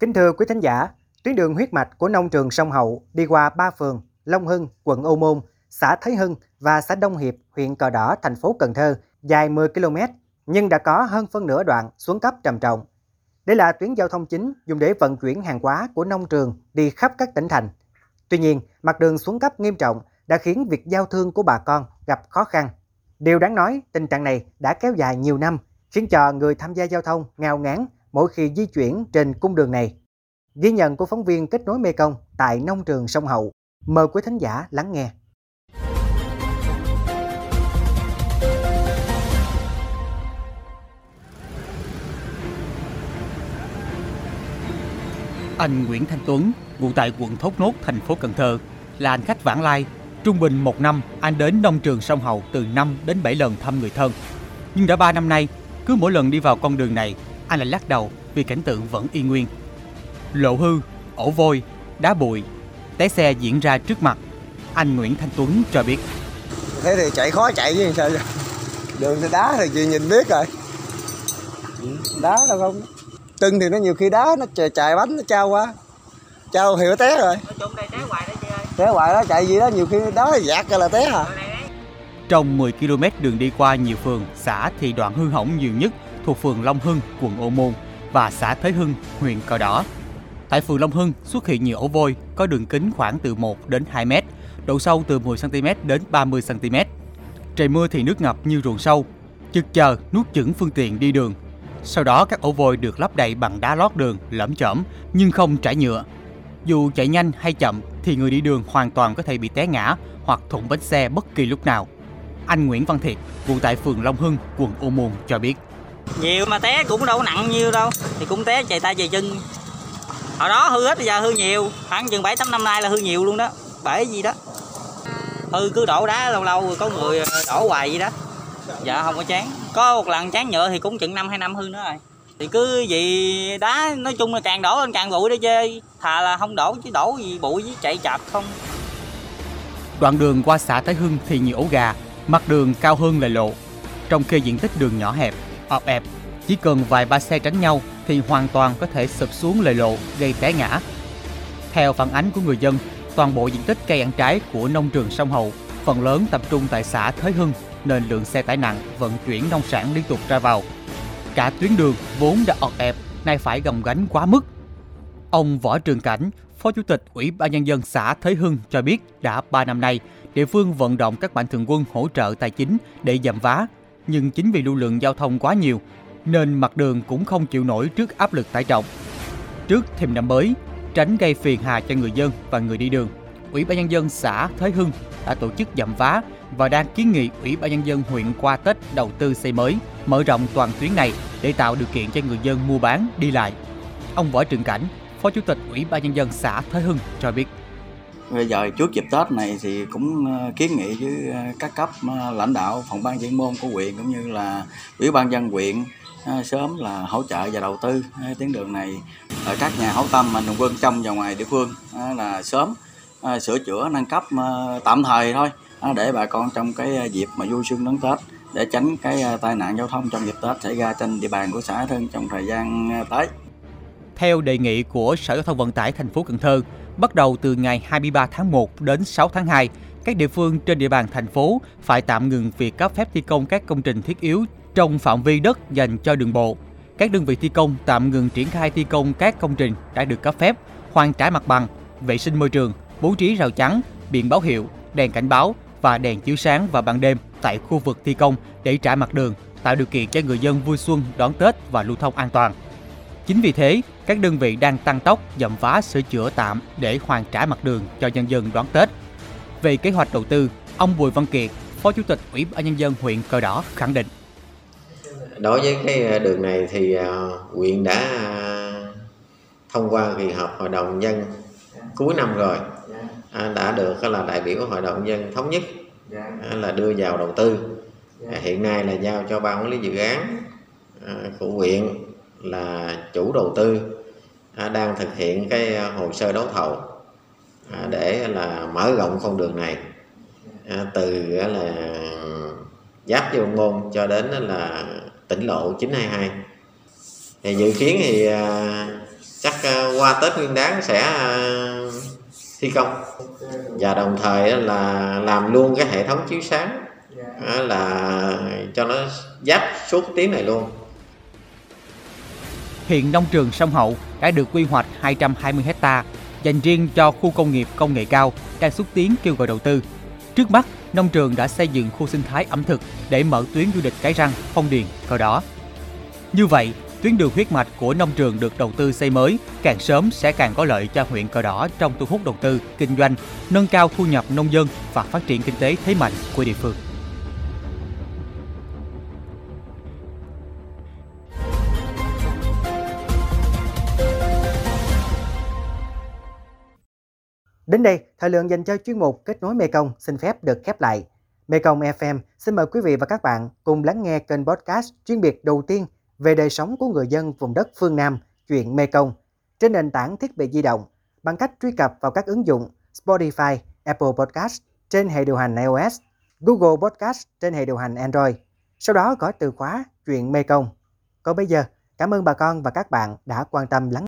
Kính thưa quý thính giả, tuyến đường huyết mạch của nông trường sông Hậu đi qua ba phường Long Hưng, quận Ô Môn, xã Thới Hưng và xã Đông Hiệp, huyện Cờ Đỏ, thành phố Cần Thơ, dài 10 km, nhưng đã có hơn phân nửa đoạn xuống cấp trầm trọng. Đây là tuyến giao thông chính dùng để vận chuyển hàng hóa của nông trường đi khắp các tỉnh thành. Tuy nhiên, mặt đường xuống cấp nghiêm trọng đã khiến việc giao thương của bà con gặp khó khăn. Điều đáng nói, tình trạng này đã kéo dài nhiều năm, khiến cho người tham gia giao thông ngao ngán mỗi khi di chuyển trên cung đường này. Ghi nhận của phóng viên kết nối Mekong tại nông trường sông Hậu. Mời quý thính giả lắng nghe. Anh Nguyễn Thanh Tuấn, ngụ tại quận Thốt Nốt, thành phố Cần Thơ, là anh khách vãng lai. Trung bình một năm, anh đến nông trường sông Hậu từ 5 đến 7 lần thăm người thân. Nhưng đã 3 năm nay, cứ mỗi lần đi vào con đường này, anh lại lắc đầu vì cảnh tượng vẫn y nguyên. Lộ hư, ổ vôi, đá bụi, té xe diễn ra trước mặt. Anh Nguyễn Thanh Tuấn cho biết. Thế thì chạy khó chạy chứ sao Đường thì đá thì chị nhìn biết rồi. Đá đâu không? Tưng thì nó nhiều khi đá nó chạy, chạy bánh nó trao qua. Trao thì nó té rồi. Nói chung đây té hoài đó chị ơi. Té hoài đó chạy gì đó nhiều khi đá dạt ra là té hả? Trong 10 km đường đi qua nhiều phường, xã thì đoạn hư hỏng nhiều nhất thuộc phường Long Hưng, quận Ô Môn và xã Thới Hưng, huyện Cờ Đỏ. Tại phường Long Hưng xuất hiện nhiều ổ vôi có đường kính khoảng từ 1 đến 2 mét, độ sâu từ 10 cm đến 30 cm. Trời mưa thì nước ngập như ruộng sâu, chực chờ nuốt chửng phương tiện đi đường. Sau đó các ổ vôi được lấp đầy bằng đá lót đường lởm chởm nhưng không trải nhựa. Dù chạy nhanh hay chậm thì người đi đường hoàn toàn có thể bị té ngã hoặc thủng bánh xe bất kỳ lúc nào. Anh Nguyễn Văn Thiệt, ngụ tại phường Long Hưng, quận Ô Môn cho biết. Nhiều mà té cũng đâu nặng nhiêu đâu, thì cũng té chạy tay chạy chân. Hồi đó hư hết bây giờ hư nhiều, khoảng chừng 7 8 năm nay là hư nhiều luôn đó. Bể gì đó. Hư cứ đổ đá lâu lâu rồi có người ờ, đổ hoài vậy đó. Dạ không có chán. Có một lần chán nhựa thì cũng chừng năm hai năm hư nữa rồi. Thì cứ gì đá nói chung là càng đổ lên càng bụi đó chơi. Thà là không đổ chứ đổ gì bụi với chạy chạp không. Đoạn đường qua xã Thái Hưng thì nhiều ổ gà, mặt đường cao hơn lề lộ. Trong khi diện tích đường nhỏ hẹp, ọp ẹp, chỉ cần vài ba xe tránh nhau thì hoàn toàn có thể sụp xuống lề lộ gây té ngã. Theo phản ánh của người dân, toàn bộ diện tích cây ăn trái của nông trường sông Hậu phần lớn tập trung tại xã Thới Hưng nên lượng xe tải nặng vận chuyển nông sản liên tục ra vào. Cả tuyến đường vốn đã ọt ẹp nay phải gồng gánh quá mức. Ông Võ Trường Cảnh, Phó Chủ tịch Ủy ban Nhân dân xã Thới Hưng cho biết đã 3 năm nay, địa phương vận động các mạnh thường quân hỗ trợ tài chính để giảm vá. Nhưng chính vì lưu lượng giao thông quá nhiều, nên mặt đường cũng không chịu nổi trước áp lực tải trọng. Trước thêm năm mới, tránh gây phiền hà cho người dân và người đi đường, Ủy ban Nhân dân xã Thới Hưng đã tổ chức dặm vá và đang kiến nghị Ủy ban Nhân dân huyện qua Tết đầu tư xây mới, mở rộng toàn tuyến này để tạo điều kiện cho người dân mua bán, đi lại. Ông Võ Trường Cảnh, Phó Chủ tịch Ủy ban Nhân dân xã Thới Hưng cho biết. Bây giờ trước dịp Tết này thì cũng ờ, kiến nghị với ờ, các cấp ờ, lãnh đạo phòng ban chuyên môn của huyện cũng như là Ủy ban dân huyện sớm là hỗ trợ và đầu tư tuyến đường này ở các nhà hảo tâm mạnh thường quân trong và ngoài địa phương là sớm sửa chữa nâng cấp tạm thời thôi để bà con trong cái dịp mà vui xuân đón Tết để tránh cái tai nạn giao thông trong dịp Tết xảy ra trên địa bàn của xã Thân trong thời gian tới. Theo đề nghị của Sở Giao thông Vận tải thành phố Cần Thơ, bắt đầu từ ngày 23 tháng 1 đến 6 tháng 2, các địa phương trên địa bàn thành phố phải tạm ngừng việc cấp phép thi công các công trình thiết yếu trong phạm vi đất dành cho đường bộ. Các đơn vị thi công tạm ngừng triển khai thi công các công trình đã được cấp phép, hoàn trả mặt bằng, vệ sinh môi trường, bố trí rào chắn, biển báo hiệu, đèn cảnh báo và đèn chiếu sáng vào ban đêm tại khu vực thi công để trả mặt đường, tạo điều kiện cho người dân vui xuân đón Tết và lưu thông an toàn. Chính vì thế, các đơn vị đang tăng tốc dậm vá sửa chữa tạm để hoàn trả mặt đường cho nhân dân đón Tết. Về kế hoạch đầu tư, ông Bùi Văn Kiệt, Phó Chủ tịch Ủy ban nhân dân huyện Cờ Đỏ khẳng định. Đối với cái à, đường này thì à, huyện đã à, thông qua kỳ họp hội đồng nhân cuối năm rồi đã được là đại biểu hội đồng nhân thống nhất là đưa vào đầu tư hiện nay là giao cho ban quản lý dự án của huyện là chủ đầu tư đang thực hiện cái ờ, hồ sơ đấu thầu à, để là mở rộng con đường này. Từ là, giáp vô môn cho đến là tỉnh lộ 922 thì dự kiến thì ờ, chắc ờ, qua Tết Nguyên Đán sẽ thi công. Và đồng thời là làm luôn cái hệ thống chiếu sáng là cho nó giáp suốt tiếng này luôn. Hiện nông trường Sông Hậu đã được quy hoạch 220 hecta dành riêng cho khu công nghiệp công nghệ cao đang xúc tiến kêu gọi đầu tư. Trước mắt, nông trường đã xây dựng khu sinh thái ẩm thực để mở tuyến du lịch Cái Răng, Phong Điền, Cờ Đỏ. Như vậy, tuyến đường huyết mạch của nông trường được đầu tư xây mới càng sớm sẽ càng có lợi cho huyện Cờ Đỏ trong thu hút đầu tư, kinh doanh, nâng cao thu nhập nông dân và phát triển kinh tế thế mạnh của địa phương. Đến đây, thời lượng dành cho chuyên mục Kết nối Mekong xin phép được khép lại. Mekong FM xin mời quý vị và các bạn cùng lắng nghe kênh podcast chuyên biệt đầu tiên về đời sống của người dân vùng đất phương Nam, chuyện Mekong, trên nền tảng thiết bị di động bằng cách truy cập vào các ứng dụng Spotify, Apple Podcast trên hệ điều hành iOS, Google Podcast trên hệ điều hành Android. Sau đó gõ từ khóa chuyện Mekong. Còn bây giờ, cảm ơn bà con và các bạn đã quan tâm lắng